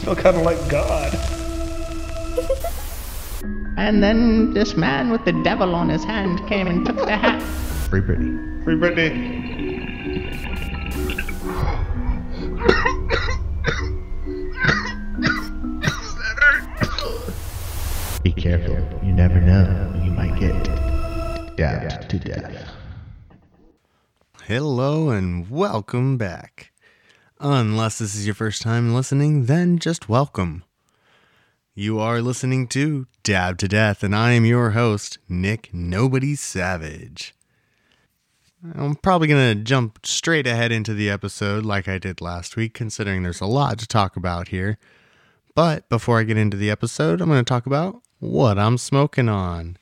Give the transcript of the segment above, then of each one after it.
feel kind of like God. And then this man with the devil on his hand came and took the hat. Free Britney. Free Britney. Be careful. You never know. You might get dabbed to death. Hello and welcome back. Unless this is your first time listening, then just welcome. You are listening to Dabbed to Death, and I am your host, Nick Nobody Savage. I'm probably going to jump straight ahead into the episode like I did last week, considering there's a lot to talk about here. But before I get into the episode, I'm going to talk about what I'm smoking on.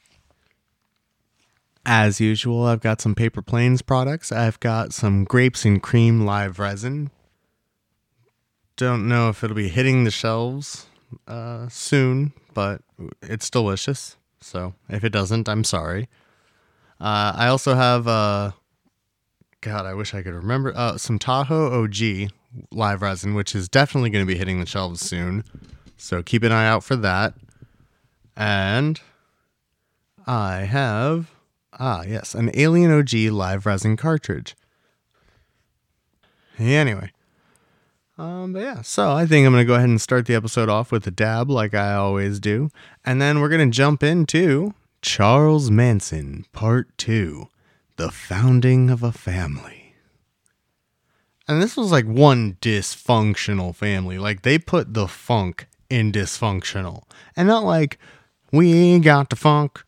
As usual, I've got some Paper Planes products. I've got some grapes and cream live resin. Don't know if it'll be hitting the shelves uh, soon, but it's delicious. So if it doesn't, I'm sorry. Uh, I also have, uh, God, I wish I could remember, uh, some Tahoe OG live resin, which is definitely going to be hitting the shelves soon. So keep an eye out for that. And I have, ah, yes, an Alien OG live resin cartridge. Anyway, um, but yeah, so I think I'm going to go ahead and start the episode off with a dab like I always do. And then we're going to jump into Charles Manson, Part 2 The Founding of a Family. And this was like one dysfunctional family. Like they put the funk in dysfunctional. And not like, we got the funk.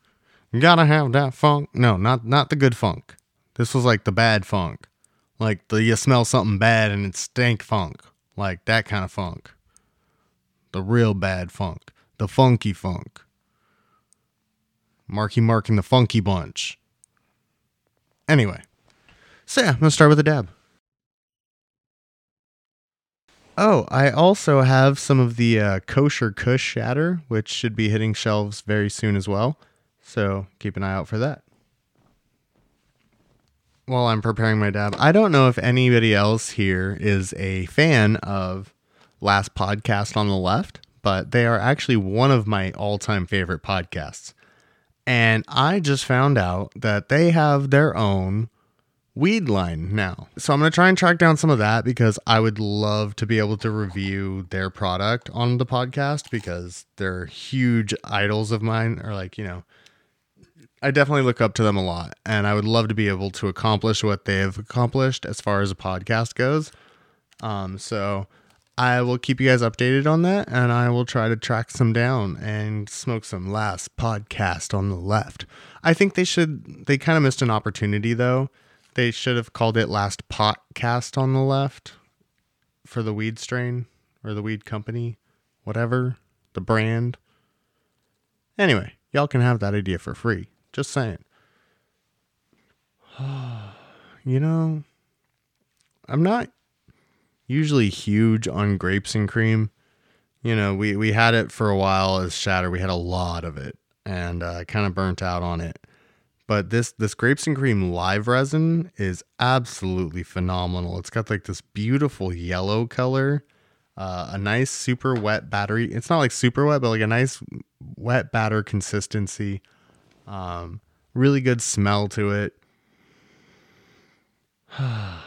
Gotta have that funk. No, not not the good funk. This was like the bad funk. Like the you smell something bad and it stank funk. Like that kind of funk. The real bad funk. The funky funk. Marky Mark and the Funky Bunch. Anyway. So yeah, I'm gonna start with a dab. Oh, I also have some of the uh, kosher Kush shatter, which should be hitting shelves very soon as well. So keep an eye out for that. While I'm preparing my dab, I don't know if anybody else here is a fan of Last Podcast on the Left, but they are actually one of my all time favorite podcasts. And I just found out that they have their own weed line now. So I'm going to try and track down some of that because I would love to be able to review their product on the podcast because they're huge idols of mine or like, you know, I definitely look up to them a lot and I would love to be able to accomplish what they have accomplished as far as a podcast goes. Um so I will keep you guys updated on that and I will try to track some down and smoke some last podcast on the left. I think they should they kind of missed an opportunity though they should have called it Last Potcast on the left for the weed strain or the weed company, whatever, the brand. Anyway, y'all can have that idea for free. Just saying. you know, I'm not usually huge on grapes and cream. You know, we, we had it for a while as shatter. We had a lot of it and uh, kind of burnt out on it but this this grapes and cream live resin is absolutely phenomenal. It's got like this beautiful yellow color, uh, a nice super wet battery. It's not like super wet, but like a nice wet batter consistency. Um, really good smell to it. yeah,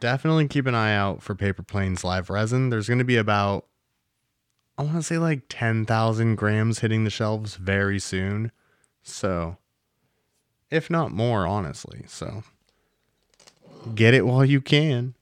definitely keep an eye out for Paper Planes live resin. There's going to be about I want to say like 10,000 grams hitting the shelves very soon. So, if not more, honestly. So, get it while you can.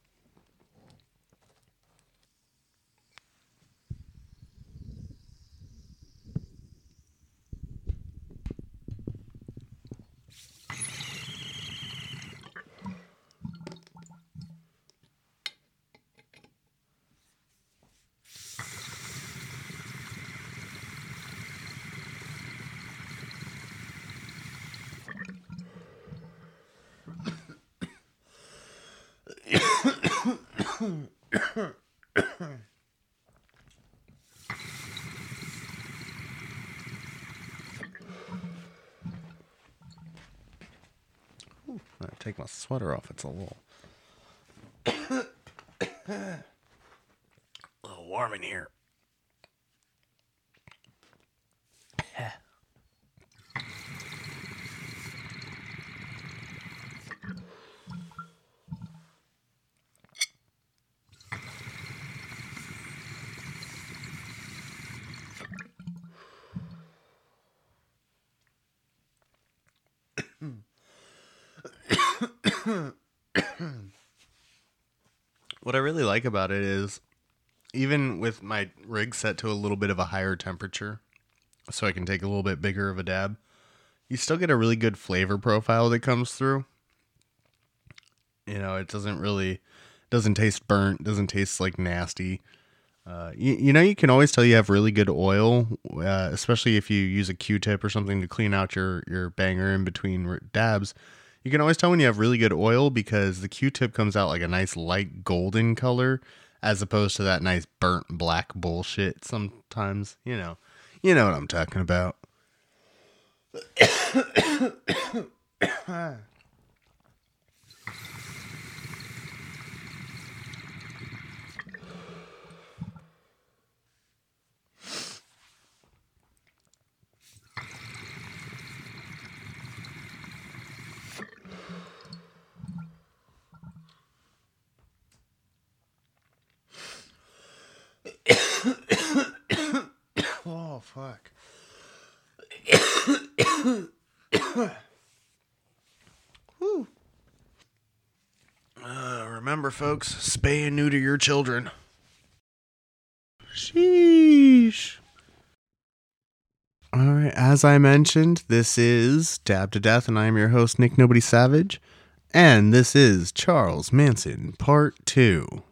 Ooh, I take my sweater off. It's a little. warm in here. What I really like about it is even with my rig set to a little bit of a higher temperature so I can take a little bit bigger of a dab, you still get a really good flavor profile that comes through. You know, it doesn't really doesn't taste burnt, doesn't taste like nasty. Uh, you, you know, you can always tell you have really good oil, uh, especially if you use a Q-tip or something to clean out your your banger in between dabs. You can always tell when you have really good oil because the Q-tip comes out like a nice light golden color, as opposed to that nice burnt black bullshit. Sometimes, you know, you know what I'm talking about. Oh fuck. Whew. Uh, remember, folks, spay and neuter your children. Sheesh. All right, as I mentioned, this is Dabbed to Death, and I am your host, Nick Nobody Savage. And this is Charles Manson, Part 2.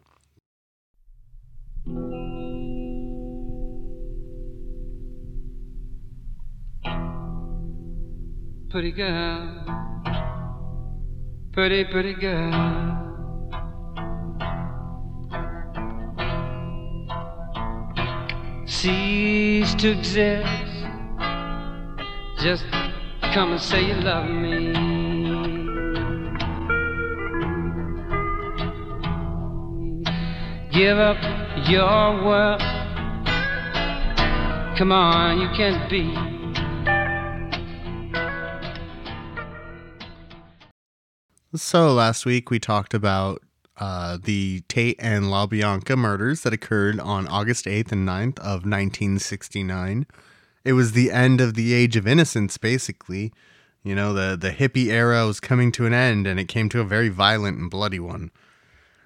Pretty girl, pretty, pretty girl. Cease to exist. Just come and say you love me. Give up your world. Come on, you can't be. So last week we talked about uh, the Tate and LaBianca murders that occurred on August 8th and 9th of 1969. It was the end of the age of innocence, basically. You know, the, the hippie era was coming to an end and it came to a very violent and bloody one.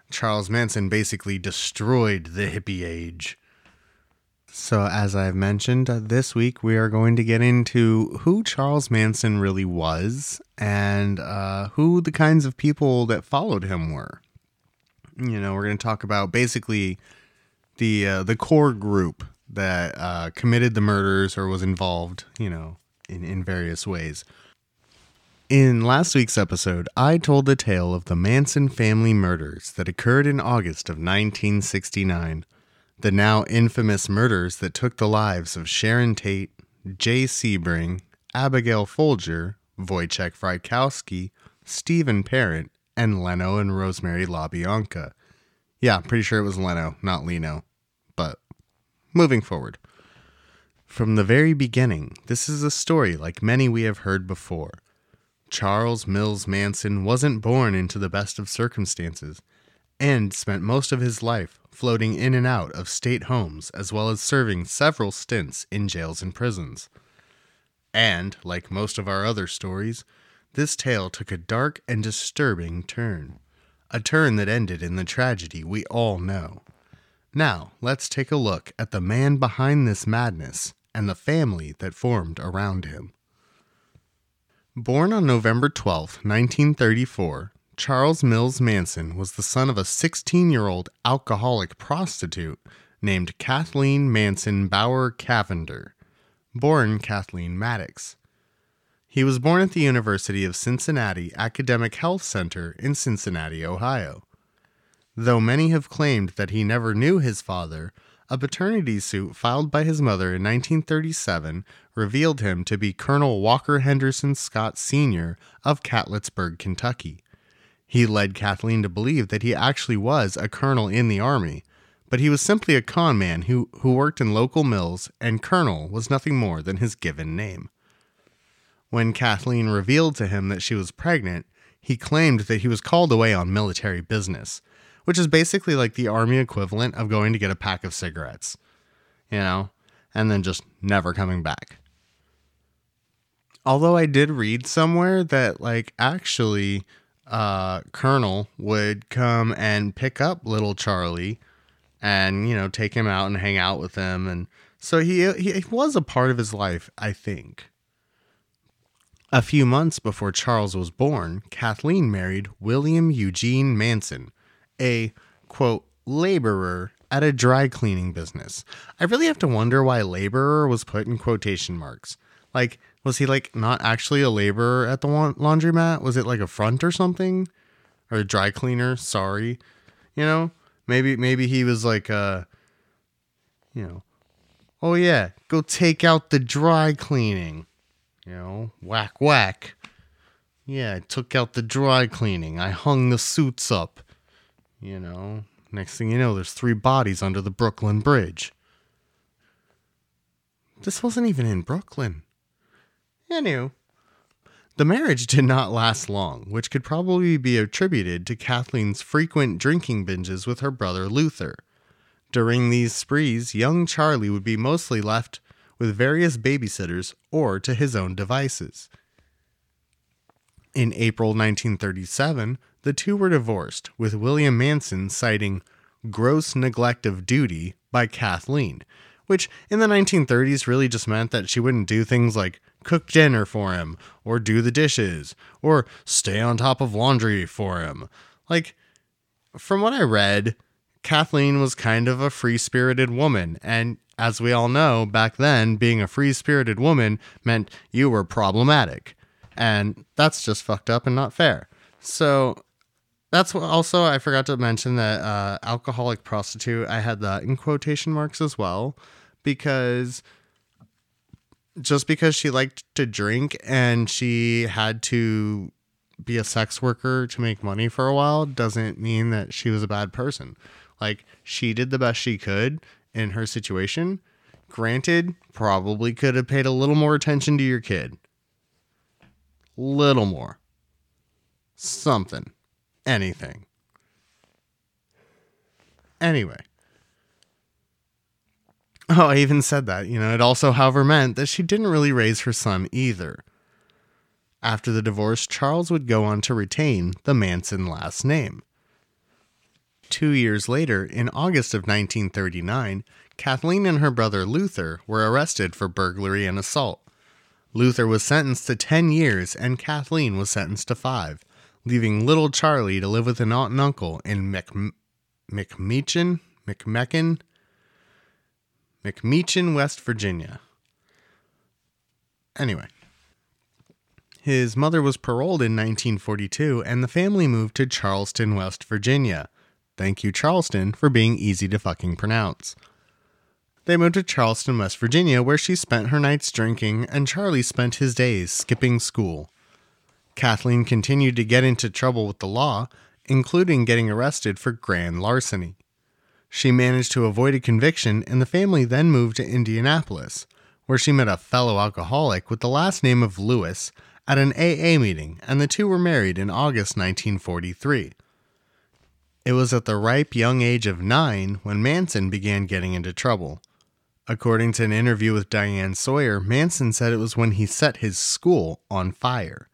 Charles Manson basically destroyed the hippie age. So, as I've mentioned, this week we are going to get into who Charles Manson really was and uh, who the kinds of people that followed him were. You know, we're going to talk about basically the uh, the core group that uh, committed the murders or was involved, you know, in, in various ways. In last week's episode, I told the tale of the Manson family murders that occurred in August of 1969 the now infamous murders that took the lives of Sharon Tate, Jay Sebring, Abigail Folger, Wojciech Frykowski, Stephen Parent, and Leno and Rosemary LaBianca. Yeah, pretty sure it was Leno, not Leno. But moving forward. From the very beginning, this is a story like many we have heard before. Charles Mills Manson wasn't born into the best of circumstances and spent most of his life floating in and out of state homes as well as serving several stints in jails and prisons. And, like most of our other stories, this tale took a dark and disturbing turn. A turn that ended in the tragedy we all know. Now, let's take a look at the man behind this madness and the family that formed around him. Born on November 12, 1934, Charles Mills Manson was the son of a 16 year old alcoholic prostitute named Kathleen Manson Bower Cavender, born Kathleen Maddox. He was born at the University of Cincinnati Academic Health Center in Cincinnati, Ohio. Though many have claimed that he never knew his father, a paternity suit filed by his mother in 1937 revealed him to be Colonel Walker Henderson Scott Sr. of Catlettsburg, Kentucky. He led Kathleen to believe that he actually was a colonel in the army, but he was simply a con man who, who worked in local mills, and Colonel was nothing more than his given name. When Kathleen revealed to him that she was pregnant, he claimed that he was called away on military business, which is basically like the army equivalent of going to get a pack of cigarettes, you know, and then just never coming back. Although I did read somewhere that, like, actually, uh, Colonel would come and pick up little Charlie and, you know, take him out and hang out with him. And so he, he was a part of his life, I think. A few months before Charles was born, Kathleen married William Eugene Manson, a quote, laborer at a dry cleaning business. I really have to wonder why laborer was put in quotation marks. Like, was he like not actually a laborer at the la- laundromat? Was it like a front or something? Or a dry cleaner? Sorry. You know, maybe maybe he was like uh you know, oh yeah, go take out the dry cleaning. You know, whack whack. Yeah, I took out the dry cleaning. I hung the suits up. You know, next thing you know, there's three bodies under the Brooklyn Bridge. This wasn't even in Brooklyn. Anywho, the marriage did not last long, which could probably be attributed to Kathleen's frequent drinking binges with her brother Luther. During these sprees, young Charlie would be mostly left with various babysitters or to his own devices. In April 1937, the two were divorced, with William Manson citing gross neglect of duty by Kathleen, which in the 1930s really just meant that she wouldn't do things like cook dinner for him, or do the dishes, or stay on top of laundry for him. Like, from what I read, Kathleen was kind of a free spirited woman, and as we all know, back then, being a free spirited woman meant you were problematic. And that's just fucked up and not fair. So that's also I forgot to mention that uh, alcoholic prostitute, I had that in quotation marks as well, because just because she liked to drink and she had to be a sex worker to make money for a while doesn't mean that she was a bad person. Like she did the best she could in her situation. Granted, probably could have paid a little more attention to your kid. Little more. Something. Anything. Anyway. Oh, I even said that. You know, it also, however, meant that she didn't really raise her son either. After the divorce, Charles would go on to retain the Manson last name. Two years later, in August of 1939, Kathleen and her brother Luther were arrested for burglary and assault. Luther was sentenced to 10 years and Kathleen was sentenced to 5, leaving little Charlie to live with an aunt and uncle in Mc, McMeechin, McMecken, McMeechin, West Virginia. Anyway, his mother was paroled in 1942 and the family moved to Charleston, West Virginia. Thank you, Charleston, for being easy to fucking pronounce. They moved to Charleston, West Virginia, where she spent her nights drinking, and Charlie spent his days skipping school. Kathleen continued to get into trouble with the law, including getting arrested for grand larceny. She managed to avoid a conviction, and the family then moved to Indianapolis, where she met a fellow alcoholic with the last name of Lewis at an AA meeting, and the two were married in August 1943. It was at the ripe young age of nine when Manson began getting into trouble. According to an interview with Diane Sawyer, Manson said it was when he set his school on fire.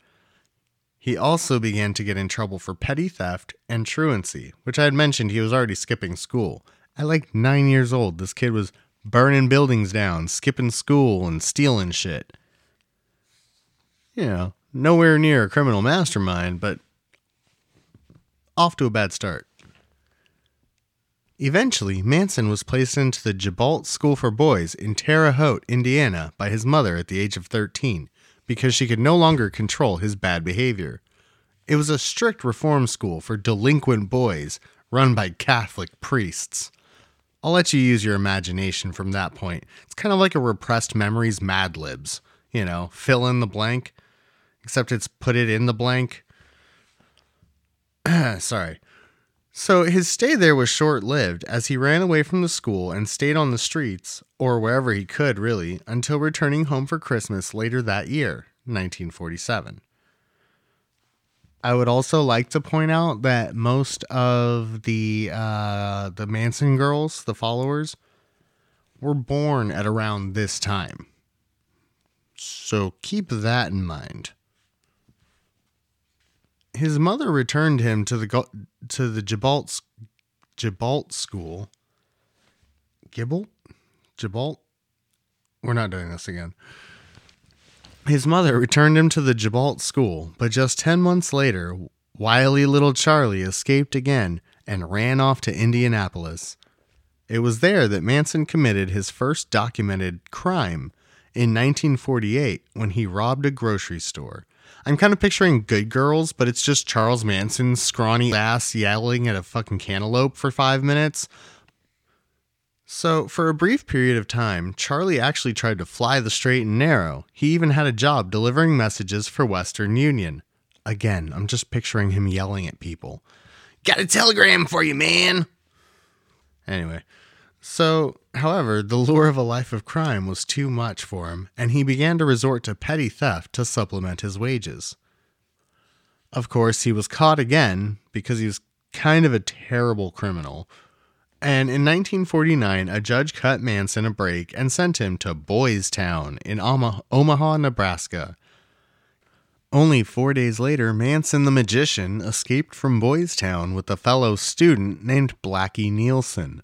He also began to get in trouble for petty theft and truancy, which I had mentioned he was already skipping school. At like nine years old, this kid was burning buildings down, skipping school, and stealing shit. You know, nowhere near a criminal mastermind, but off to a bad start. Eventually, Manson was placed into the Gibault School for Boys in Terre Haute, Indiana, by his mother at the age of 13 because she could no longer control his bad behavior. It was a strict reform school for delinquent boys run by Catholic priests. I'll let you use your imagination from that point. It's kind of like a repressed memories Mad Libs. You know, fill in the blank, except it's put it in the blank. Sorry. So his stay there was short lived as he ran away from the school and stayed on the streets, or wherever he could really, until returning home for Christmas later that year, 1947. I would also like to point out that most of the uh, the Manson girls, the followers, were born at around this time. So keep that in mind. His mother returned him to the to the Gibalt Gibalt school. Gibalt? Gibalt? We're not doing this again. His mother returned him to the Gibalt school, but just 10 months later, wily little Charlie escaped again and ran off to Indianapolis. It was there that Manson committed his first documented crime in 1948 when he robbed a grocery store. I'm kind of picturing Good Girls, but it's just Charles Manson's scrawny ass yelling at a fucking cantaloupe for five minutes. So, for a brief period of time, Charlie actually tried to fly the straight and narrow. He even had a job delivering messages for Western Union. Again, I'm just picturing him yelling at people. Got a telegram for you, man! Anyway, so, however, the lure of a life of crime was too much for him, and he began to resort to petty theft to supplement his wages. Of course, he was caught again because he was kind of a terrible criminal. And in 1949, a judge cut Manson a break and sent him to Boys Town in Omaha, Nebraska. Only four days later, Manson the magician escaped from Boys Town with a fellow student named Blackie Nielsen.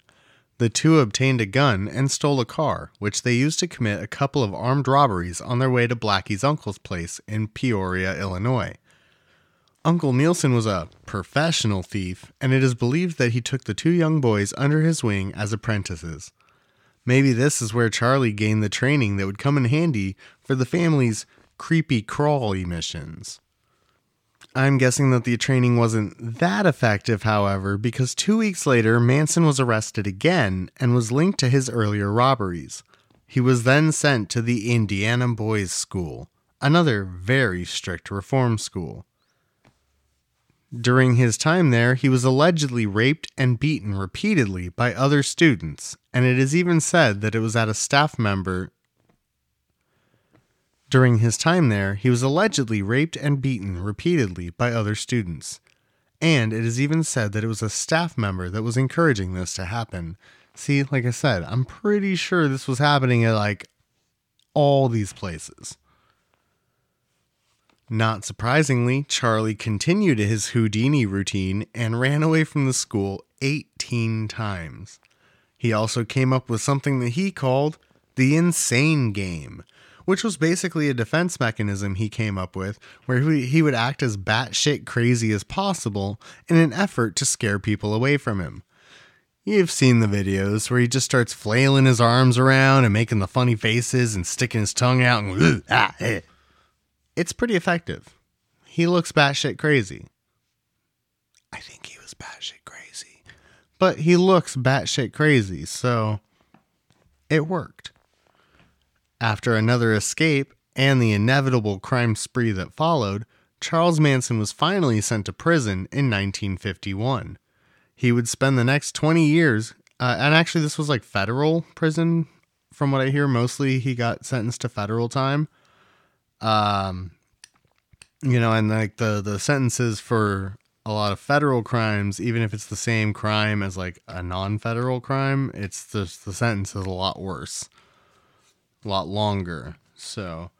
The two obtained a gun and stole a car, which they used to commit a couple of armed robberies on their way to Blackie's uncle's place in Peoria, Illinois. Uncle Nielsen was a professional thief, and it is believed that he took the two young boys under his wing as apprentices. Maybe this is where Charlie gained the training that would come in handy for the family's creepy crawly missions. I'm guessing that the training wasn't that effective, however, because two weeks later, Manson was arrested again and was linked to his earlier robberies. He was then sent to the Indiana Boys School, another very strict reform school. During his time there, he was allegedly raped and beaten repeatedly by other students, and it is even said that it was at a staff member. During his time there, he was allegedly raped and beaten repeatedly by other students. And it is even said that it was a staff member that was encouraging this to happen. See, like I said, I'm pretty sure this was happening at like all these places. Not surprisingly, Charlie continued his Houdini routine and ran away from the school 18 times. He also came up with something that he called the insane game, which was basically a defense mechanism he came up with where he would act as batshit crazy as possible in an effort to scare people away from him. You've seen the videos where he just starts flailing his arms around and making the funny faces and sticking his tongue out and ah, eh." it's pretty effective. He looks batshit crazy. I think he was batshit crazy. But he looks batshit crazy, so it worked. After another escape and the inevitable crime spree that followed, Charles Manson was finally sent to prison in 1951. He would spend the next 20 years, uh, and actually, this was like federal prison, from what I hear. Mostly he got sentenced to federal time um you know and like the the sentences for a lot of federal crimes even if it's the same crime as like a non-federal crime it's just the sentence is a lot worse a lot longer so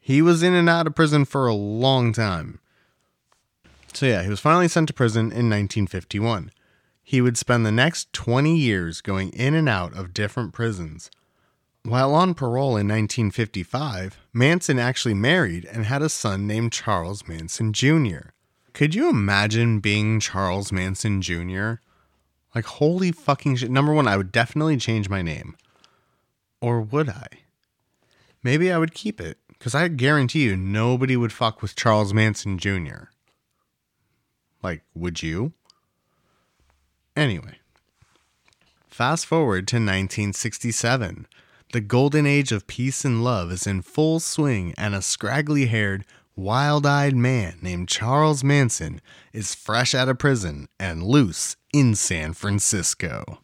he was in and out of prison for a long time so yeah he was finally sent to prison in 1951 he would spend the next 20 years going in and out of different prisons while on parole in 1955, Manson actually married and had a son named Charles Manson Jr. Could you imagine being Charles Manson Jr.? Like, holy fucking shit. Number one, I would definitely change my name. Or would I? Maybe I would keep it, because I guarantee you nobody would fuck with Charles Manson Jr. Like, would you? Anyway, fast forward to 1967. The golden age of peace and love is in full swing, and a scraggly haired, wild eyed man named Charles Manson is fresh out of prison and loose in San Francisco.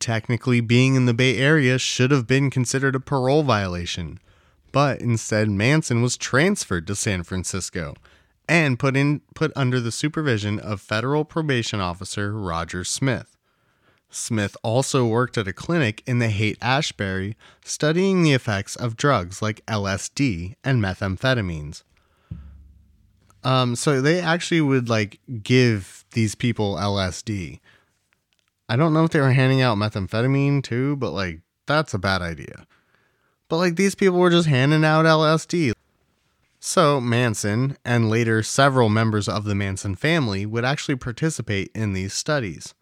Technically, being in the Bay Area should have been considered a parole violation, but instead Manson was transferred to San Francisco and put in put under the supervision of federal probation officer Roger Smith. Smith also worked at a clinic in the Haight Ashbury studying the effects of drugs like LSD and methamphetamines. Um, so they actually would like give these people LSD. I don't know if they were handing out methamphetamine too, but like that's a bad idea. But like these people were just handing out LSD. So Manson and later several members of the Manson family would actually participate in these studies.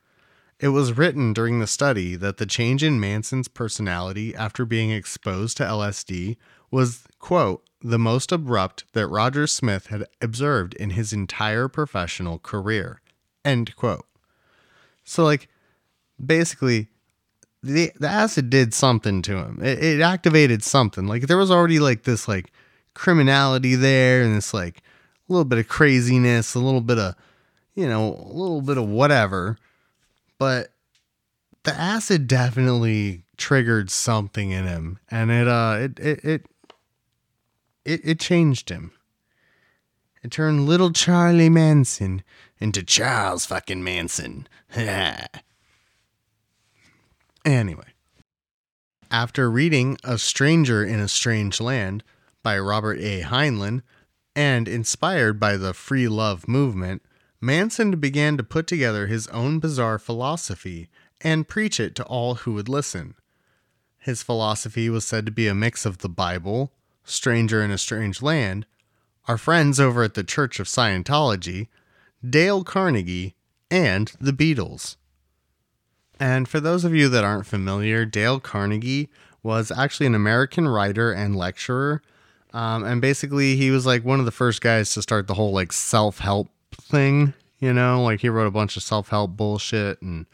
It was written during the study that the change in Manson's personality after being exposed to LSD was, quote, the most abrupt that Roger Smith had observed in his entire professional career, end quote. So, like, basically, the, the acid did something to him. It, it activated something. Like, there was already, like, this, like, criminality there and this, like, a little bit of craziness, a little bit of, you know, a little bit of whatever. But the acid definitely triggered something in him. And it uh it it it it, it changed him. It turned little charlie manson into charles fucking manson anyway after reading a stranger in a strange land by robert a heinlein and inspired by the free love movement Manson began to put together his own bizarre philosophy and preach it to all who would listen. His philosophy was said to be a mix of the Bible, Stranger in a Strange Land, our friends over at the Church of Scientology, Dale Carnegie, and the Beatles. And for those of you that aren't familiar, Dale Carnegie was actually an American writer and lecturer. Um, and basically, he was like one of the first guys to start the whole like self help thing, you know, like he wrote a bunch of self help bullshit. And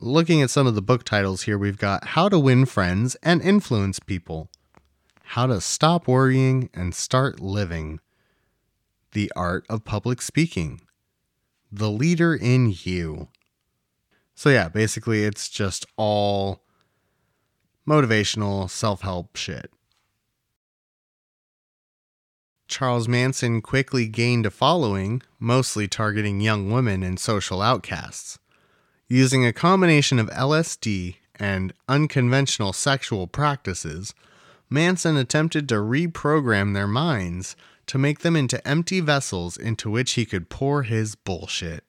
looking at some of the book titles here, we've got How to Win Friends and Influence People, How to Stop Worrying and Start Living, The Art of Public Speaking, The Leader in You. So, yeah, basically, it's just all motivational self help shit. Charles Manson quickly gained a following, mostly targeting young women and social outcasts. Using a combination of LSD and unconventional sexual practices, Manson attempted to reprogram their minds to make them into empty vessels into which he could pour his bullshit.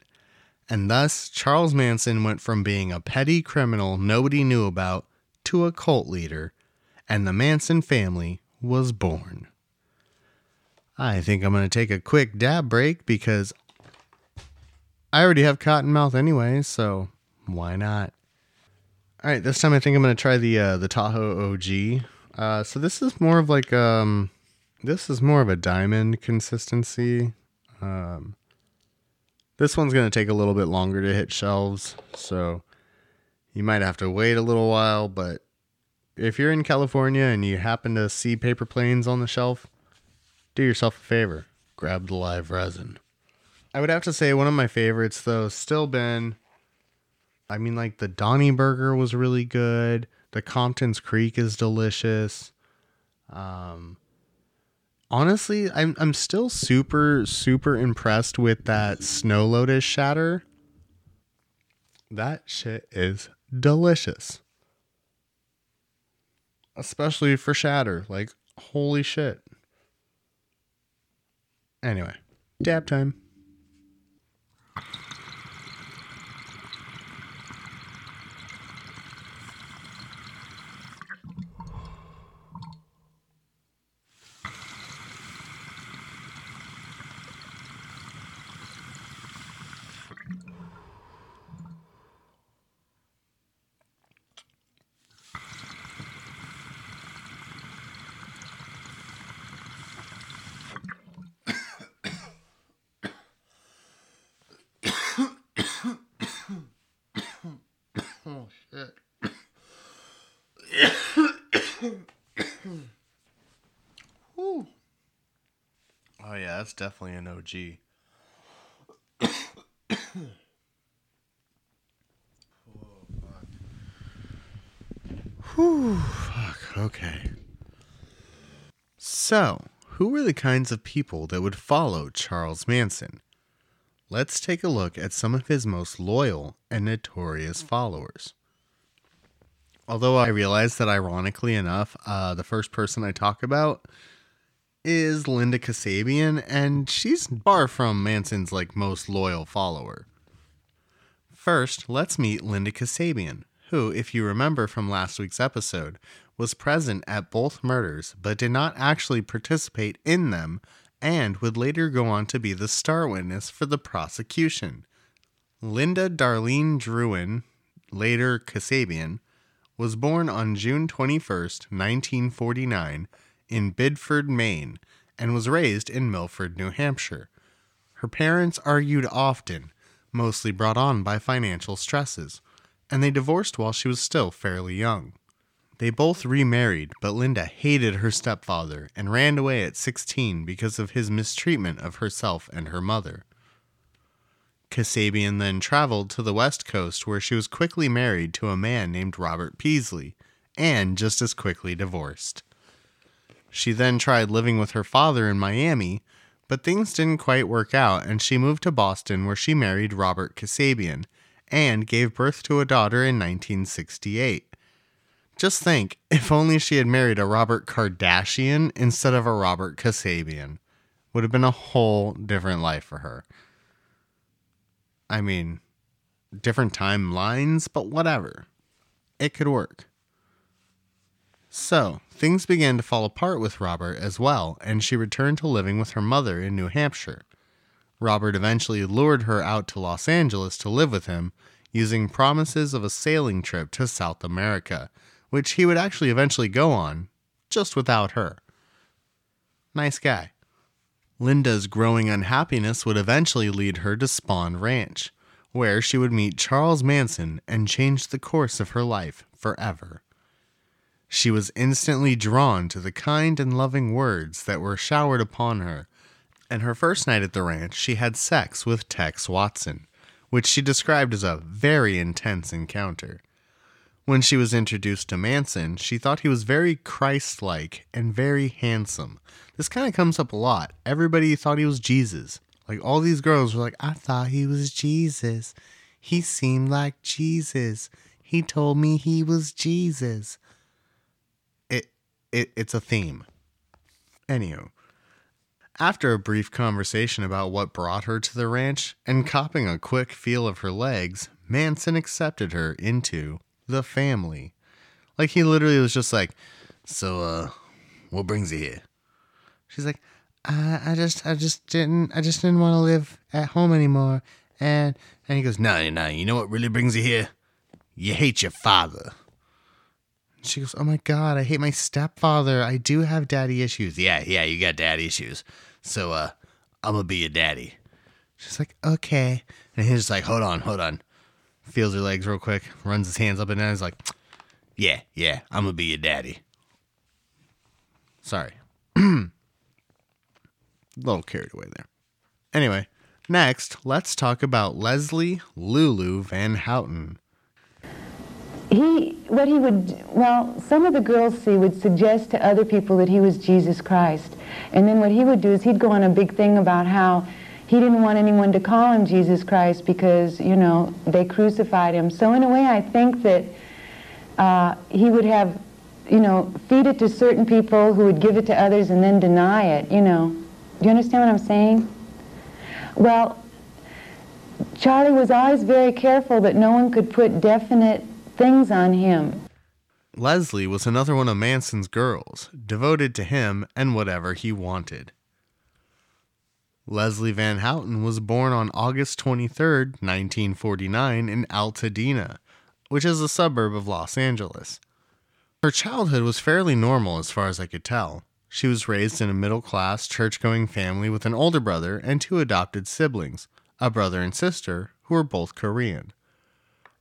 And thus, Charles Manson went from being a petty criminal nobody knew about to a cult leader, and the Manson family was born. I think I'm going to take a quick dab break because I already have cotton mouth anyway, so why not? All right, this time I think I'm going to try the uh, the Tahoe OG. Uh, so this is more of like um, this is more of a diamond consistency. Um, this one's going to take a little bit longer to hit shelves, so you might have to wait a little while. But if you're in California and you happen to see paper planes on the shelf, do yourself a favor grab the live resin. I would have to say one of my favorites though still been I mean like the Donnie burger was really good. The Compton's Creek is delicious. Um honestly, I'm I'm still super super impressed with that Snow Lotus shatter. That shit is delicious. Especially for shatter. Like holy shit. Anyway, dab time. That's definitely an OG. Whew, fuck, okay. So, who were the kinds of people that would follow Charles Manson? Let's take a look at some of his most loyal and notorious followers. Although I realize that, ironically enough, uh, the first person I talk about is Linda Kasabian, and she's far from Manson's like most loyal follower. First, let's meet Linda Kasabian, who, if you remember from last week's episode, was present at both murders but did not actually participate in them and would later go on to be the star witness for the prosecution. Linda Darlene Drouin, later Kasabian, was born on June 21st, 1949, in Biddeford, Maine, and was raised in Milford, New Hampshire. Her parents argued often, mostly brought on by financial stresses, and they divorced while she was still fairly young. They both remarried, but Linda hated her stepfather and ran away at 16 because of his mistreatment of herself and her mother. Kasabian then traveled to the West Coast where she was quickly married to a man named Robert Peaslee and just as quickly divorced. She then tried living with her father in Miami, but things didn't quite work out and she moved to Boston where she married Robert Kasabian and gave birth to a daughter in 1968. Just think, if only she had married a Robert Kardashian instead of a Robert Kasabian, would have been a whole different life for her. I mean, different timelines, but whatever. It could work. So, things began to fall apart with Robert as well, and she returned to living with her mother in New Hampshire. Robert eventually lured her out to Los Angeles to live with him, using promises of a sailing trip to South America, which he would actually eventually go on, just without her. Nice guy. Linda's growing unhappiness would eventually lead her to Spahn Ranch, where she would meet Charles Manson and change the course of her life forever. She was instantly drawn to the kind and loving words that were showered upon her, and her first night at the ranch, she had sex with Tex Watson, which she described as a very intense encounter. When she was introduced to Manson, she thought he was very Christ like and very handsome. This kind of comes up a lot. Everybody thought he was Jesus. Like all these girls were like, I thought he was Jesus. He seemed like Jesus. He told me he was Jesus. It, it it's a theme. Anywho, after a brief conversation about what brought her to the ranch and copping a quick feel of her legs, Manson accepted her into the family. Like he literally was just like, "So, uh, what brings you here?" She's like, "I, I just, I just didn't, I just didn't want to live at home anymore." And and he goes, "No, no, you know what really brings you here? You hate your father." She goes, "Oh my god, I hate my stepfather. I do have daddy issues." Yeah, yeah, you got daddy issues. So, uh, I'm gonna be your daddy. She's like, "Okay," and he's just like, "Hold on, hold on." Feels her legs real quick, runs his hands up and down. He's like, "Yeah, yeah, I'm gonna be your daddy." Sorry, a little carried away there. Anyway, next, let's talk about Leslie Lulu Van Houten. He what he would well some of the girls see would suggest to other people that he was jesus christ. And then what he would do is he'd go on a big thing about how he didn't want anyone to call him jesus christ because you know they crucified him. So in a way i think that uh, he would have you know feed it to certain people who would give it to others and then deny it you know. Do you understand what i'm saying? Well charlie was always very careful that no one could put definite things on him. Leslie was another one of Manson's girls, devoted to him and whatever he wanted. Leslie Van Houten was born on August 23, 1949, in Altadena, which is a suburb of Los Angeles. Her childhood was fairly normal as far as I could tell. She was raised in a middle class, church going family with an older brother and two adopted siblings, a brother and sister, who were both Korean.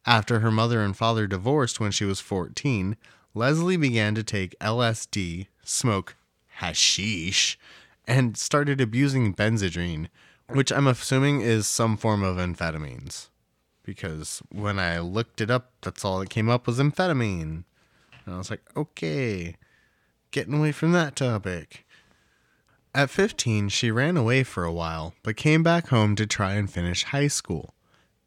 After her mother and father divorced when she was 14, Leslie began to take LSD, smoke hashish, and started abusing Benzedrine, which I'm assuming is some form of amphetamines. Because when I looked it up, that's all that came up was amphetamine. And I was like, okay, getting away from that topic. At 15, she ran away for a while, but came back home to try and finish high school.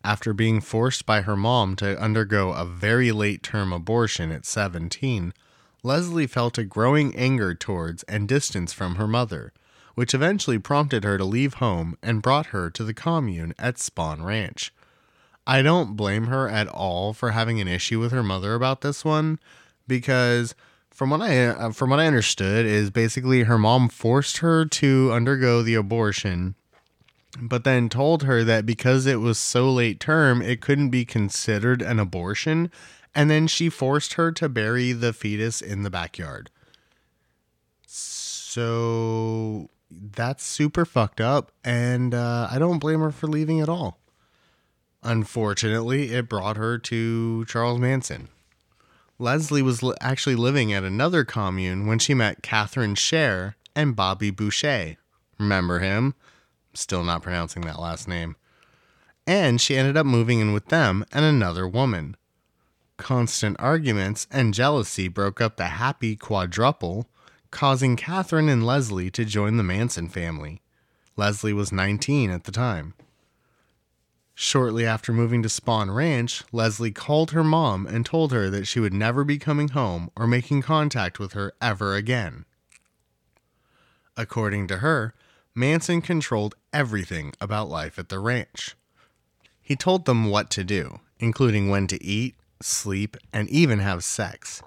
After being forced by her mom to undergo a very late term abortion at 17, Leslie felt a growing anger towards and distance from her mother, which eventually prompted her to leave home and brought her to the commune at Spahn Ranch. I don't blame her at all for having an issue with her mother about this one because from what I uh, from what I understood is basically her mom forced her to undergo the abortion but then told her that because it was so late term it couldn't be considered an abortion and then she forced her to bury the fetus in the backyard. So that's super fucked up and uh, I don't blame her for leaving at all. Unfortunately, it brought her to Charles Manson. Leslie was li- actually living at another commune when she met Catherine Share and Bobby Boucher. Remember him? Still not pronouncing that last name. And she ended up moving in with them and another woman. Constant arguments and jealousy broke up the happy quadruple, causing Catherine and Leslie to join the Manson family. Leslie was 19 at the time. Shortly after moving to Spahn Ranch, Leslie called her mom and told her that she would never be coming home or making contact with her ever again. According to her, Manson controlled everything about life at the ranch. He told them what to do, including when to eat, sleep, and even have sex.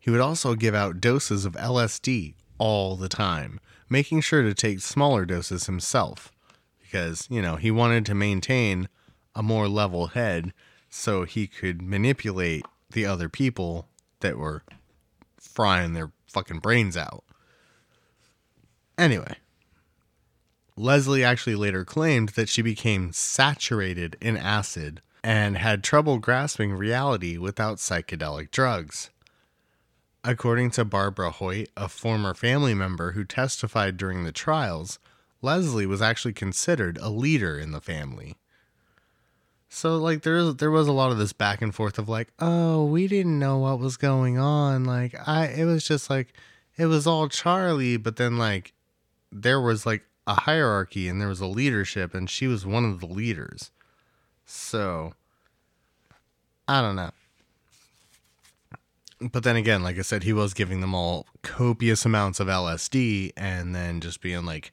He would also give out doses of LSD all the time, making sure to take smaller doses himself because, you know, he wanted to maintain a more level head so he could manipulate the other people that were frying their fucking brains out. Anyway, Leslie actually later claimed that she became saturated in acid and had trouble grasping reality without psychedelic drugs. According to Barbara Hoyt, a former family member who testified during the trials, Leslie was actually considered a leader in the family. So like there is there was a lot of this back and forth of like, oh, we didn't know what was going on. Like I it was just like it was all Charlie, but then like there was like a hierarchy and there was a leadership and she was one of the leaders. So I don't know. But then again, like I said, he was giving them all copious amounts of LSD and then just being like,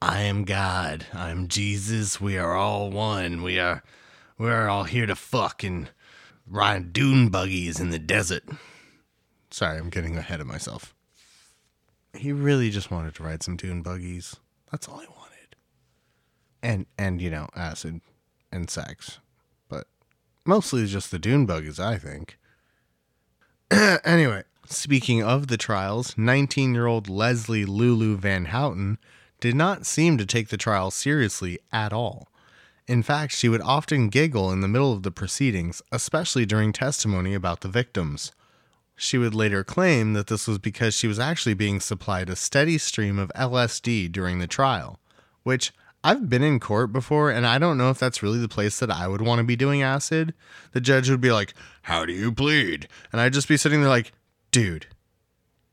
I am God. I'm Jesus. We are all one. We are we are all here to fuck and ride dune buggies in the desert. Sorry, I'm getting ahead of myself. He really just wanted to ride some dune buggies. That's all I wanted. And and you know, acid and sex. But mostly just the dune buggies, I think. anyway, speaking of the trials, 19 year old Leslie Lulu Van Houten did not seem to take the trial seriously at all. In fact, she would often giggle in the middle of the proceedings, especially during testimony about the victims. She would later claim that this was because she was actually being supplied a steady stream of LSD during the trial, which I've been in court before and I don't know if that's really the place that I would want to be doing acid. The judge would be like, "How do you plead?" And I'd just be sitting there like, "Dude,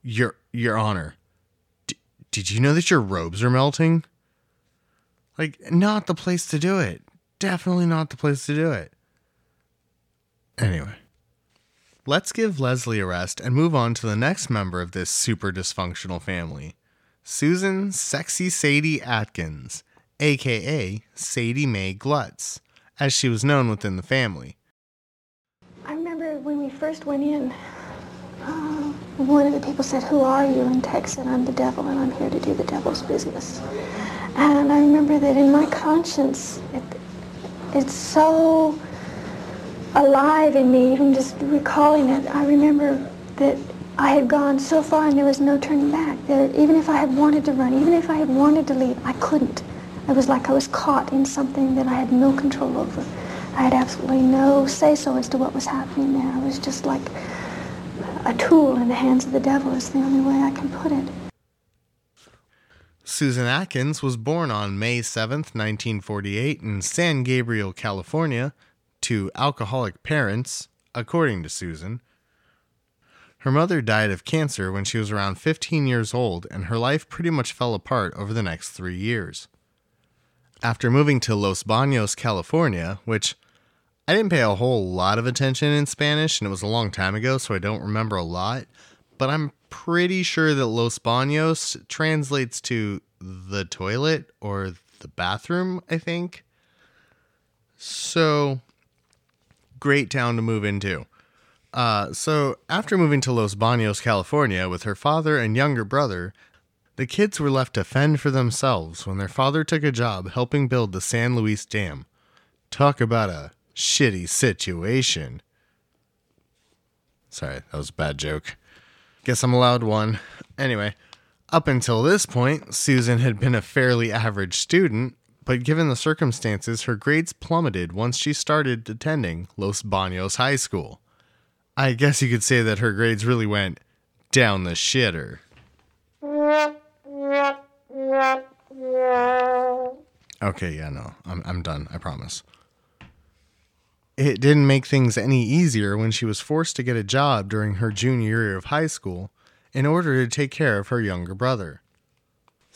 your your honor, d- did you know that your robes are melting?" Like, not the place to do it. Definitely not the place to do it. Anyway, let's give Leslie a rest and move on to the next member of this super dysfunctional family Susan Sexy Sadie Atkins, aka Sadie Mae Glutz, as she was known within the family. I remember when we first went in, uh, one of the people said, who are you? And Tex said, I'm the devil and I'm here to do the devil's business. And I remember that in my conscience, it, it's so alive in me, even just recalling it. I remember that I had gone so far and there was no turning back. That even if I had wanted to run, even if I had wanted to leave, I couldn't. It was like I was caught in something that I had no control over. I had absolutely no say-so as to what was happening there. I was just like a tool in the hands of the devil is the only way I can put it. Susan Atkins was born on May 7th, 1948, in San Gabriel, California, to alcoholic parents, according to Susan. Her mother died of cancer when she was around 15 years old, and her life pretty much fell apart over the next three years. After moving to Los Baños, California, which I didn't pay a whole lot of attention in Spanish, and it was a long time ago, so I don't remember a lot, but I'm pretty sure that Los Baños translates to the toilet or the bathroom, I think. So, great town to move into. Uh, so, after moving to Los Baños, California, with her father and younger brother, the kids were left to fend for themselves when their father took a job helping build the San Luis Dam. Talk about a shitty situation. Sorry, that was a bad joke. Guess I'm allowed one. Anyway, up until this point, Susan had been a fairly average student, but given the circumstances, her grades plummeted once she started attending Los Baños High School. I guess you could say that her grades really went down the shitter. Okay, yeah, no, I'm, I'm done, I promise. It didn't make things any easier when she was forced to get a job during her junior year of high school in order to take care of her younger brother.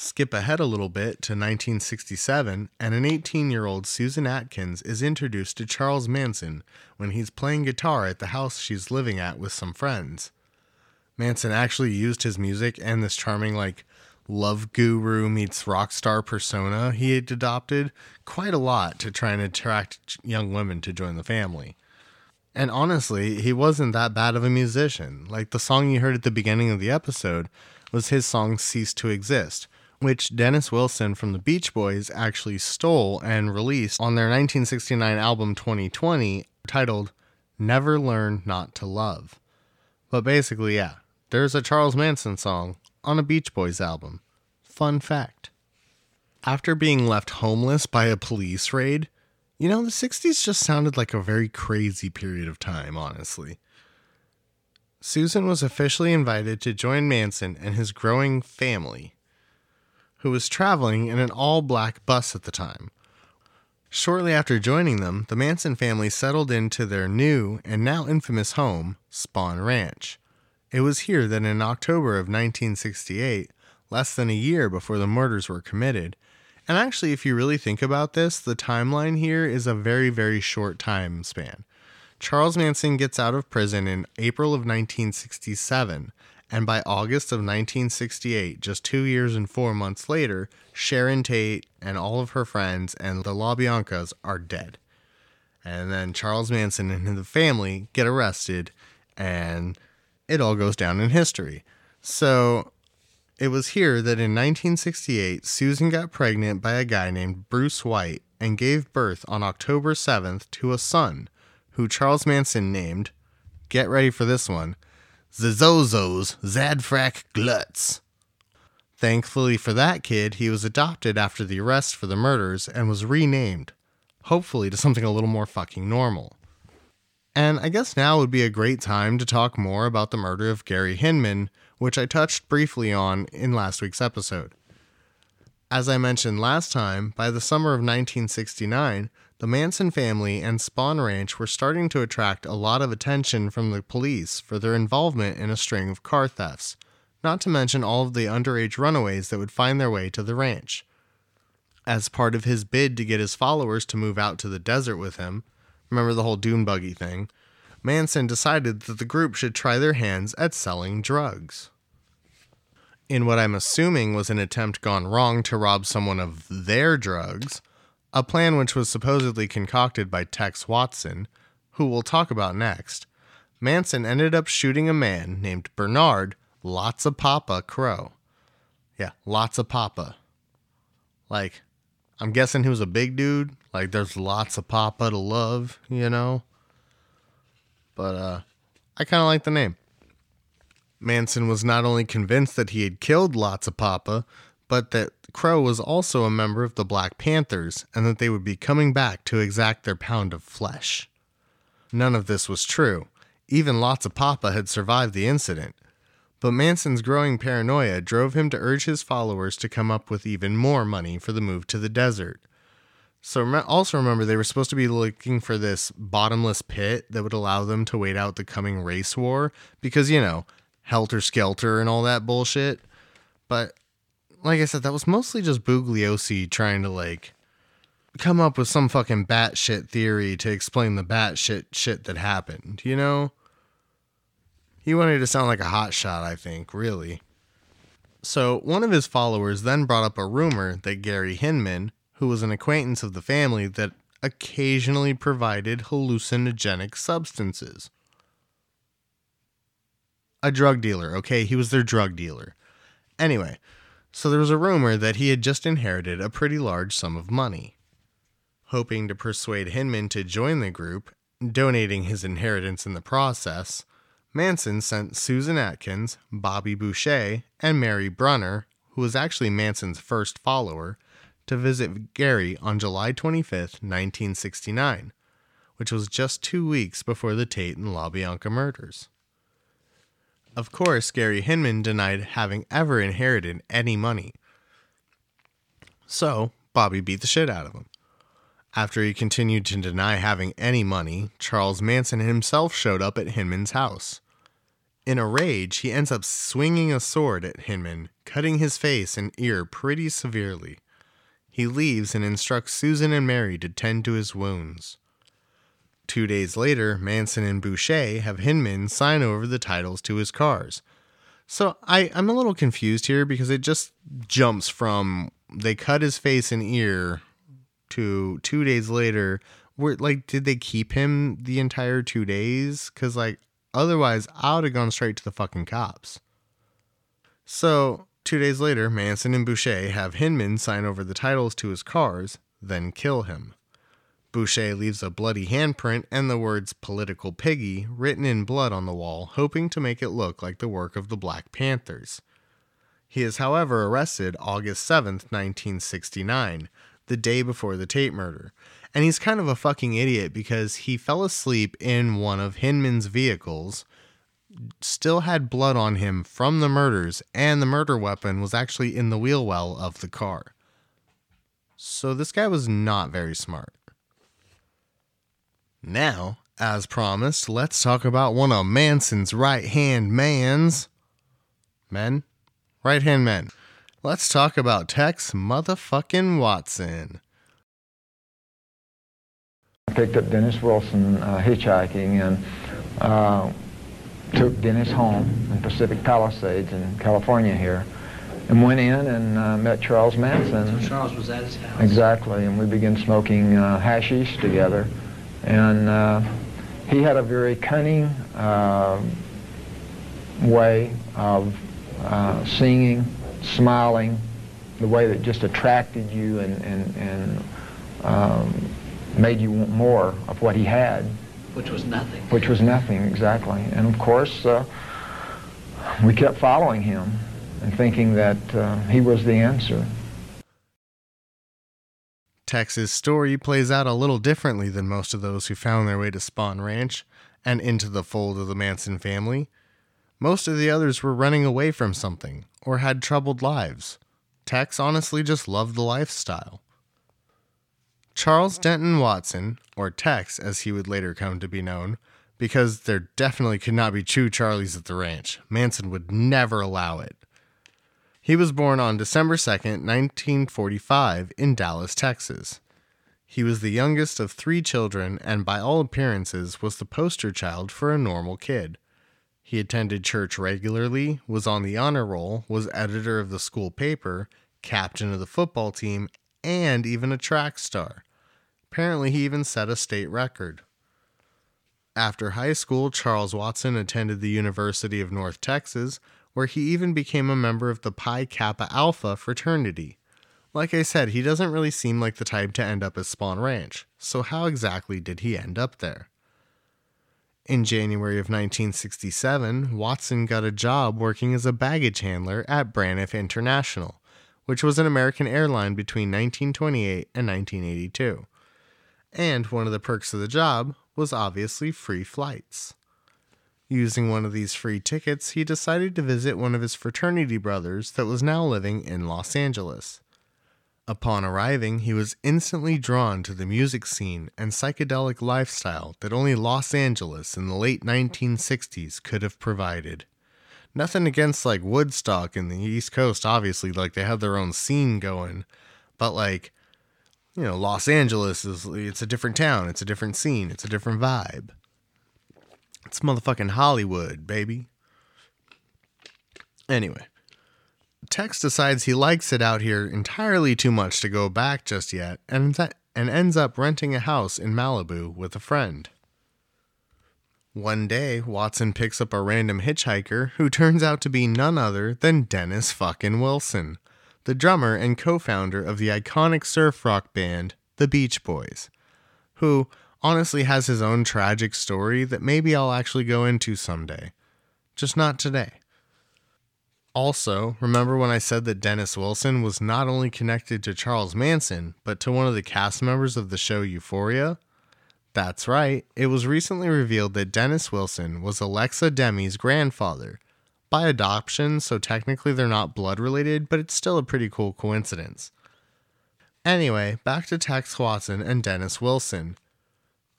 Skip ahead a little bit to 1967, and an 18 year old Susan Atkins is introduced to Charles Manson when he's playing guitar at the house she's living at with some friends. Manson actually used his music and this charming, like, love guru meets rock star persona he had adopted quite a lot to try and attract young women to join the family. And honestly, he wasn't that bad of a musician. Like the song you heard at the beginning of the episode was his song Cease to Exist, which Dennis Wilson from the Beach Boys actually stole and released on their 1969 album 2020 titled Never Learn Not to Love. But basically, yeah, there's a Charles Manson song on a Beach Boys album. Fun fact. After being left homeless by a police raid, you know, the 60s just sounded like a very crazy period of time, honestly. Susan was officially invited to join Manson and his growing family, who was traveling in an all black bus at the time. Shortly after joining them, the Manson family settled into their new and now infamous home, Spahn Ranch. It was here that in October of 1968, less than a year before the murders were committed, and actually, if you really think about this, the timeline here is a very, very short time span. Charles Manson gets out of prison in April of 1967, and by August of 1968, just two years and four months later, Sharon Tate and all of her friends and the LaBiancas are dead. And then Charles Manson and the family get arrested, and it all goes down in history. So it was here that in 1968, Susan got pregnant by a guy named Bruce White and gave birth on October 7th to a son, who Charles Manson named, get ready for this one, Zezozose Zadfrack Glutz. Thankfully for that kid, he was adopted after the arrest for the murders and was renamed, hopefully to something a little more fucking normal. And I guess now would be a great time to talk more about the murder of Gary Hinman, which I touched briefly on in last week's episode. As I mentioned last time, by the summer of 1969, the Manson family and Spahn Ranch were starting to attract a lot of attention from the police for their involvement in a string of car thefts, not to mention all of the underage runaways that would find their way to the ranch. As part of his bid to get his followers to move out to the desert with him, remember the whole dune buggy thing, Manson decided that the group should try their hands at selling drugs. In what I'm assuming was an attempt gone wrong to rob someone of their drugs, a plan which was supposedly concocted by Tex Watson, who we'll talk about next, Manson ended up shooting a man named Bernard Lots of Papa Crowe. Yeah, lots of Papa. Like, I'm guessing he was a big dude. Like, there's lots of Papa to love, you know? but uh, I kind of like the name. Manson was not only convinced that he had killed lots of Papa, but that Crowe was also a member of the Black Panthers and that they would be coming back to exact their pound of flesh. None of this was true. Even lots of Papa had survived the incident. But Manson's growing paranoia drove him to urge his followers to come up with even more money for the move to the desert. So also remember they were supposed to be looking for this bottomless pit that would allow them to wait out the coming race war because you know, helter skelter and all that bullshit. But like I said, that was mostly just Bugliosi trying to like come up with some fucking batshit theory to explain the batshit shit that happened, you know? He wanted to sound like a hotshot, I think, really. So, one of his followers then brought up a rumor that Gary Hinman, who was an acquaintance of the family that occasionally provided hallucinogenic substances. A drug dealer, okay? He was their drug dealer. Anyway, so there was a rumor that he had just inherited a pretty large sum of money. Hoping to persuade Hinman to join the group, donating his inheritance in the process, Manson sent Susan Atkins, Bobby Boucher, and Mary Brunner, who was actually Manson's first follower, to visit Gary on July 25th, 1969, which was just two weeks before the Tate and LaBianca murders. Of course, Gary Hinman denied having ever inherited any money. So, Bobby beat the shit out of him. After he continued to deny having any money, Charles Manson himself showed up at Hinman's house. In a rage, he ends up swinging a sword at Hinman, cutting his face and ear pretty severely. He leaves and instructs Susan and Mary to tend to his wounds. Two days later, Manson and Boucher have Hinman sign over the titles to his cars. So I, I'm a little confused here because it just jumps from they cut his face and ear to two days later. Where like did they keep him the entire two days? Cause like otherwise I would have gone straight to the fucking cops. So two days later, Manson and Boucher have Hinman sign over the titles to his cars, then kill him. Boucher leaves a bloody handprint and the words political piggy written in blood on the wall, hoping to make it look like the work of the Black Panthers. He is, however, arrested August 7th, 1969, the day before the Tate murder. And he's kind of a fucking idiot because he fell asleep in one of Hinman's vehicles, still had blood on him from the murders, and the murder weapon was actually in the wheel well of the car. So this guy was not very smart. Now, as promised, let's talk about one of Manson's right hand mans. Men? Right hand men. Let's talk about Tex motherfucking Watson. I picked up Dennis Wilson uh, hitchhiking and uh, took Dennis home in Pacific Palisades in California here and went in and uh, met Charles Manson. So Charles was at his house. Exactly, and we began smoking uh, hashish together. And uh, he had a very cunning uh, way of uh, singing, smiling, the way that just attracted you and, and, and um, made you want more of what he had, Which was nothing. which was nothing exactly. And of course, uh, we kept following him and thinking that uh, he was the answer. Tex's story plays out a little differently than most of those who found their way to Spahn Ranch and into the fold of the Manson family. Most of the others were running away from something or had troubled lives. Tex honestly just loved the lifestyle. Charles Denton Watson, or Tex as he would later come to be known, because there definitely could not be two Charlies at the ranch. Manson would never allow it. He was born on December 2nd, 1945, in Dallas, Texas. He was the youngest of three children and, by all appearances, was the poster child for a normal kid. He attended church regularly, was on the honor roll, was editor of the school paper, captain of the football team, and even a track star. Apparently, he even set a state record. After high school, Charles Watson attended the University of North Texas, where he even became a member of the Pi Kappa Alpha fraternity. Like I said, he doesn't really seem like the type to end up at Spahn Ranch, so how exactly did he end up there? In January of 1967, Watson got a job working as a baggage handler at Braniff International, which was an American airline between 1928 and 1982. And one of the perks of the job was obviously free flights. Using one of these free tickets, he decided to visit one of his fraternity brothers that was now living in Los Angeles. Upon arriving, he was instantly drawn to the music scene and psychedelic lifestyle that only Los Angeles in the late 1960s could have provided. Nothing against like Woodstock in the East Coast, obviously, like they had their own scene going, but like, you know, Los Angeles is it's a different town, it's a different scene, it's a different vibe. It's motherfucking Hollywood, baby. Anyway, Tex decides he likes it out here entirely too much to go back just yet and, th- and ends up renting a house in Malibu with a friend. One day, Watson picks up a random hitchhiker who turns out to be none other than Dennis fucking Wilson, the drummer and co founder of the iconic surf rock band, the Beach Boys, who honestly has his own tragic story that maybe I'll actually go into someday. Just not today. Also, remember when I said that Dennis Wilson was not only connected to Charles Manson, but to one of the cast members of the show Euphoria? That's right, it was recently revealed that Dennis Wilson was Alexa Demie's grandfather. By adoption, so technically they're not blood related, but it's still a pretty cool coincidence. Anyway, back to Tex Watson and Dennis Wilson.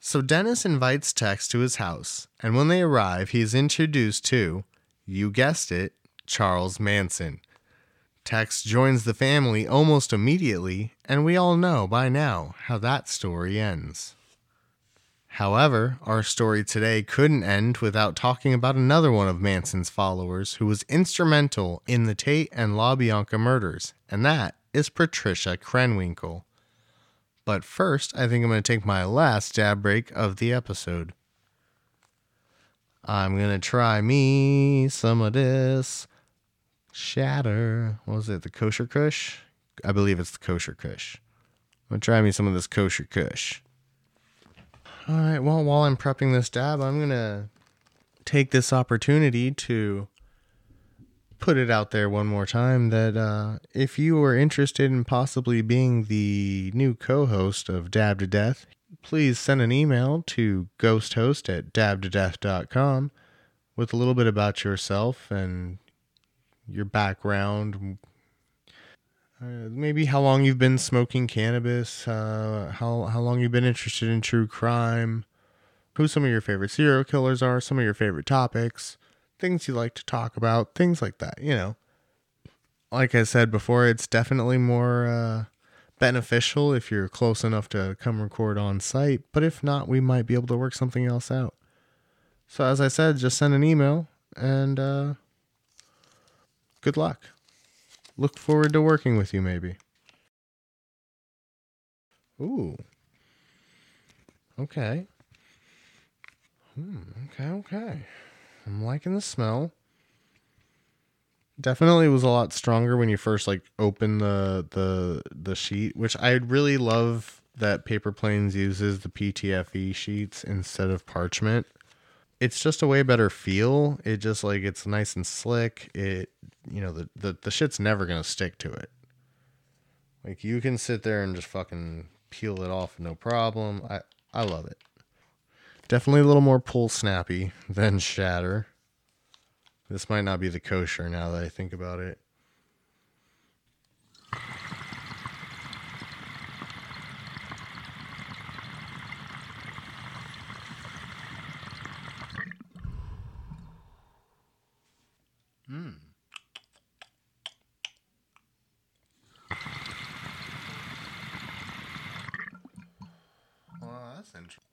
So Dennis invites Tex to his house, and when they arrive, he is introduced to, you guessed it, Charles Manson. Tex joins the family almost immediately, and we all know by now how that story ends. However, our story today couldn't end without talking about another one of Manson's followers who was instrumental in the Tate and LaBianca murders, and that is Patricia Krenwinkel. But first, I think I'm going to take my last dab break of the episode. I'm going to try me some of this shatter. What was it? The kosher kush? I believe it's the kosher kush. I'm going to try me some of this kosher kush. All right, well, while I'm prepping this dab, I'm going to take this opportunity to put it out there one more time that uh, if you are interested in possibly being the new co host of Dabbed to Death, please send an email to ghosthost at dabtodeath.com with a little bit about yourself and your background. Uh, maybe how long you've been smoking cannabis, uh, how, how long you've been interested in true crime, who some of your favorite serial killers are, some of your favorite topics things you like to talk about, things like that, you know. Like I said before, it's definitely more uh, beneficial if you're close enough to come record on site, but if not, we might be able to work something else out. So, as I said, just send an email and uh, good luck. Look forward to working with you, maybe. Ooh. Okay. Hmm, okay, okay. I'm liking the smell. Definitely was a lot stronger when you first like open the the the sheet, which I really love that Paper Planes uses the PTFE sheets instead of parchment. It's just a way better feel. It just like it's nice and slick. It you know the the, the shit's never gonna stick to it. Like you can sit there and just fucking peel it off no problem. I I love it. Definitely a little more pull snappy than shatter. This might not be the kosher now that I think about it. Hmm. Well, that's interesting.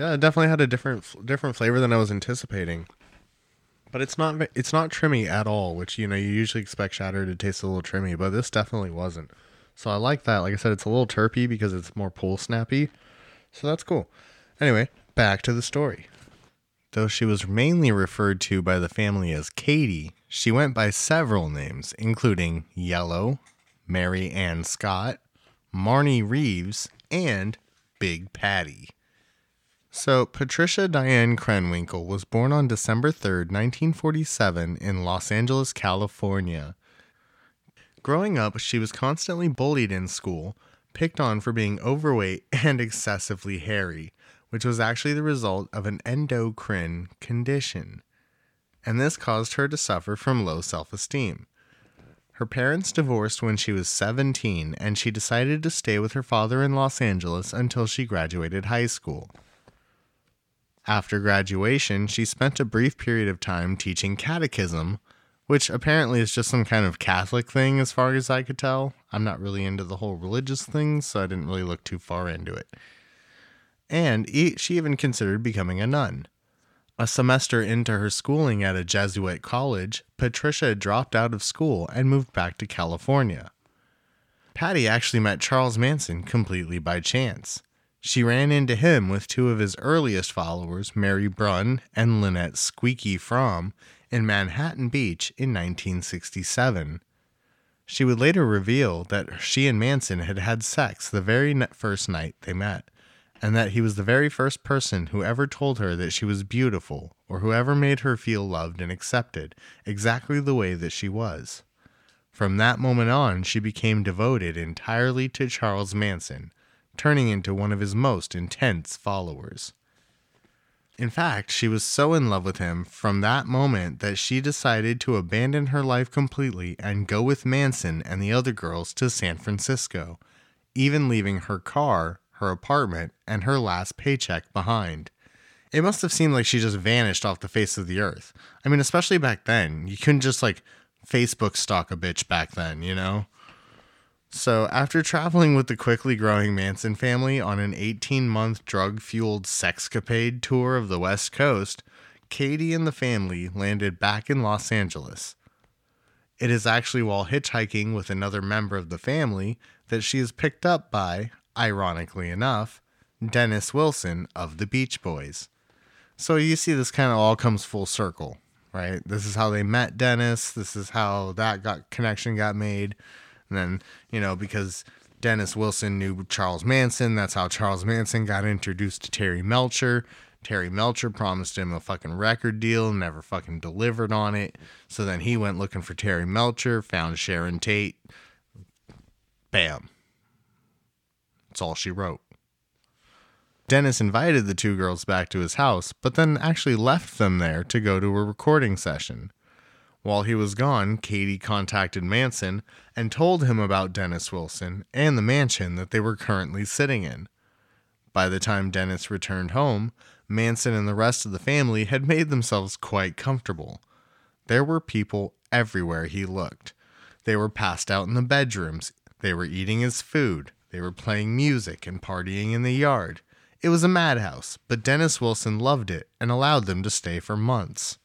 Yeah, it definitely had a different different flavor than I was anticipating. But it's not it's not trimmy at all, which you know you usually expect shatter to taste a little trimmy, but this definitely wasn't. So I like that. Like I said, it's a little terpy because it's more pull snappy. So that's cool. Anyway, back to the story. Though she was mainly referred to by the family as Katie, she went by several names, including Yellow, Mary Ann Scott, Marnie Reeves, and Big Patty. So, Patricia Diane Krenwinkel was born on December 3rd, 1947, in Los Angeles, California. Growing up, she was constantly bullied in school, picked on for being overweight and excessively hairy, which was actually the result of an endocrine condition. And this caused her to suffer from low self esteem. Her parents divorced when she was 17, and she decided to stay with her father in Los Angeles until she graduated high school. After graduation, she spent a brief period of time teaching catechism, which apparently is just some kind of Catholic thing as far as I could tell. I'm not really into the whole religious thing, so I didn't really look too far into it. And she even considered becoming a nun. A semester into her schooling at a Jesuit college, Patricia dropped out of school and moved back to California. Patty actually met Charles Manson completely by chance. She ran into him with two of his earliest followers, Mary Brunn and Lynette Squeaky Fromme, in Manhattan Beach in 1967. She would later reveal that she and Manson had had sex the very first night they met, and that he was the very first person who ever told her that she was beautiful or who ever made her feel loved and accepted exactly the way that she was. From that moment on, she became devoted entirely to Charles Manson, turning into one of his most intense followers. In fact, she was so in love with him from that moment that she decided to abandon her life completely and go with Manson and the other girls to San Francisco, even leaving her car, her apartment, and her last paycheck behind. It must have seemed like she just vanished off the face of the earth. I mean, especially back then. You couldn't just like Facebook stalk a bitch back then, you know? So, after traveling with the quickly growing Manson family on an 18 month drug fueled sexcapade tour of the West Coast, Katie and the family landed back in Los Angeles. It is actually while hitchhiking with another member of the family that she is picked up by, ironically enough, Dennis Wilson of the Beach Boys. So, you see, this kind of all comes full circle, right? This is how they met Dennis, this is how that got connection got made. And then, you know, because Dennis Wilson knew Charles Manson, that's how Charles Manson got introduced to Terry Melcher. Terry Melcher promised him a fucking record deal, never fucking delivered on it. So then he went looking for Terry Melcher, found Sharon Tate. Bam. That's all she wrote. Dennis invited the two girls back to his house, but then actually left them there to go to a recording session. While he was gone, Katie contacted Manson and told him about Dennis Wilson and the mansion that they were currently sitting in. By the time Dennis returned home, Manson and the rest of the family had made themselves quite comfortable. There were people everywhere he looked. They were passed out in the bedrooms, they were eating his food, they were playing music and partying in the yard. It was a madhouse, but Dennis Wilson loved it and allowed them to stay for months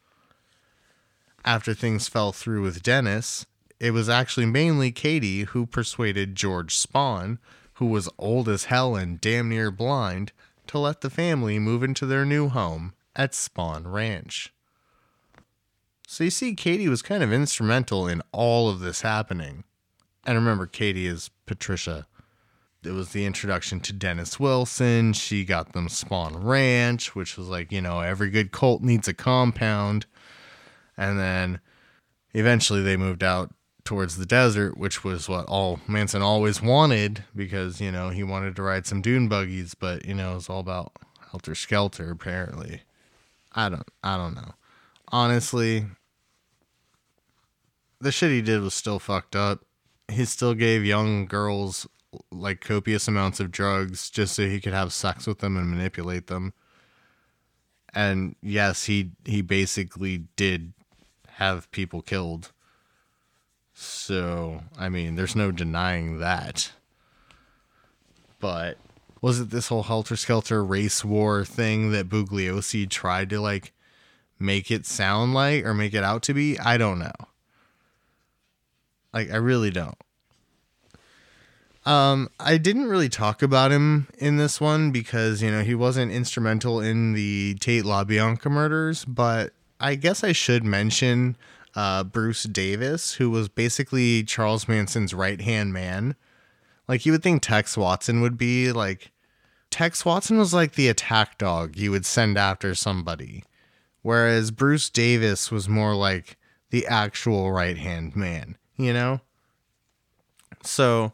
after things fell through with Dennis, it was actually mainly Katie who persuaded George Spahn, who was old as hell and damn near blind, to let the family move into their new home at Spahn Ranch. So you see, Katie was kind of instrumental in all of this happening. And remember, Katie is Patricia. It was the introduction to Dennis Wilson. She got them Spahn Ranch, which was like, you know, every good cult needs a compound and then eventually they moved out towards the desert, which was what all Manson always wanted because you know he wanted to ride some dune buggies, but you know it's all about helter skelter. Apparently, I don't, I don't know. Honestly, the shit he did was still fucked up. He still gave young girls like copious amounts of drugs just so he could have sex with them and manipulate them. And yes, he he basically did have people killed. So, I mean, there's no denying that. But was it this whole helter skelter race war thing that Bugliosi tried to like make it sound like or make it out to be? I don't know. Like I really don't. Um, I didn't really talk about him in this one because you know he wasn't instrumental in the Tate LaBianca murders, but I guess I should mention uh, Bruce Davis, who was basically Charles Manson's right hand man. Like you would think Tex Watson would be like Tex Watson was like the attack dog you would send after somebody. Whereas Bruce Davis was more like the actual right hand man, you know? So,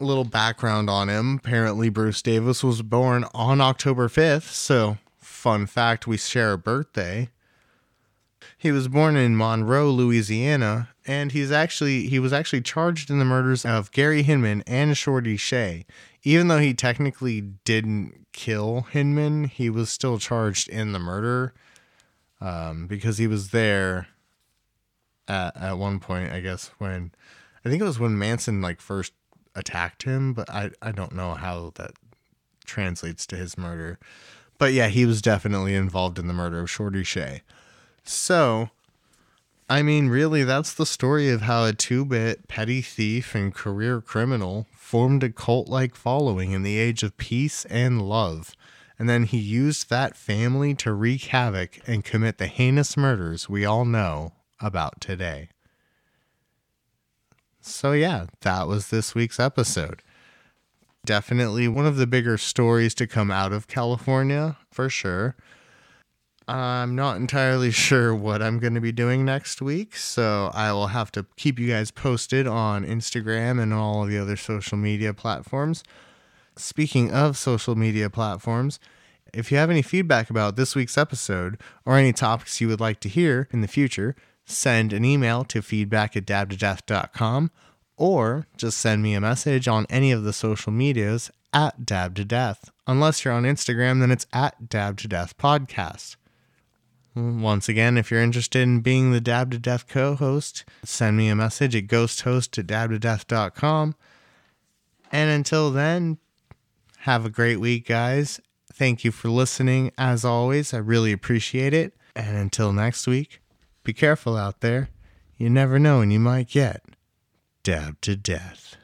a little background on him. Apparently, Bruce Davis was born on October 5th. So, fun fact we share a birthday. He was born in Monroe, Louisiana, and he's actually he was actually charged in the murders of Gary Hinman and Shorty Shea. Even though he technically didn't kill Hinman, he was still charged in the murder um, because he was there at at one point. I guess when I think it was when Manson like first attacked him, but I I don't know how that translates to his murder. But yeah, he was definitely involved in the murder of Shorty Shea. So, I mean, really, that's the story of how a two bit petty thief and career criminal formed a cult like following in the age of peace and love. And then he used that family to wreak havoc and commit the heinous murders we all know about today. So, yeah, that was this week's episode. Definitely one of the bigger stories to come out of California, for sure. I'm not entirely sure what I'm going to be doing next week, so I will have to keep you guys posted on Instagram and all of the other social media platforms. Speaking of social media platforms, if you have any feedback about this week's episode or any topics you would like to hear in the future, send an email to feedback at dabtodeath.com or just send me a message on any of the social medias at dab to death. Unless you're on Instagram, then it's at dab to death podcast. Once again, if you're interested in being the Dabbed to Death co host, send me a message at ghosthost at dabtodeath.com. And until then, have a great week, guys. Thank you for listening. As always, I really appreciate it. And until next week, be careful out there. You never know when you might get dabbed to death.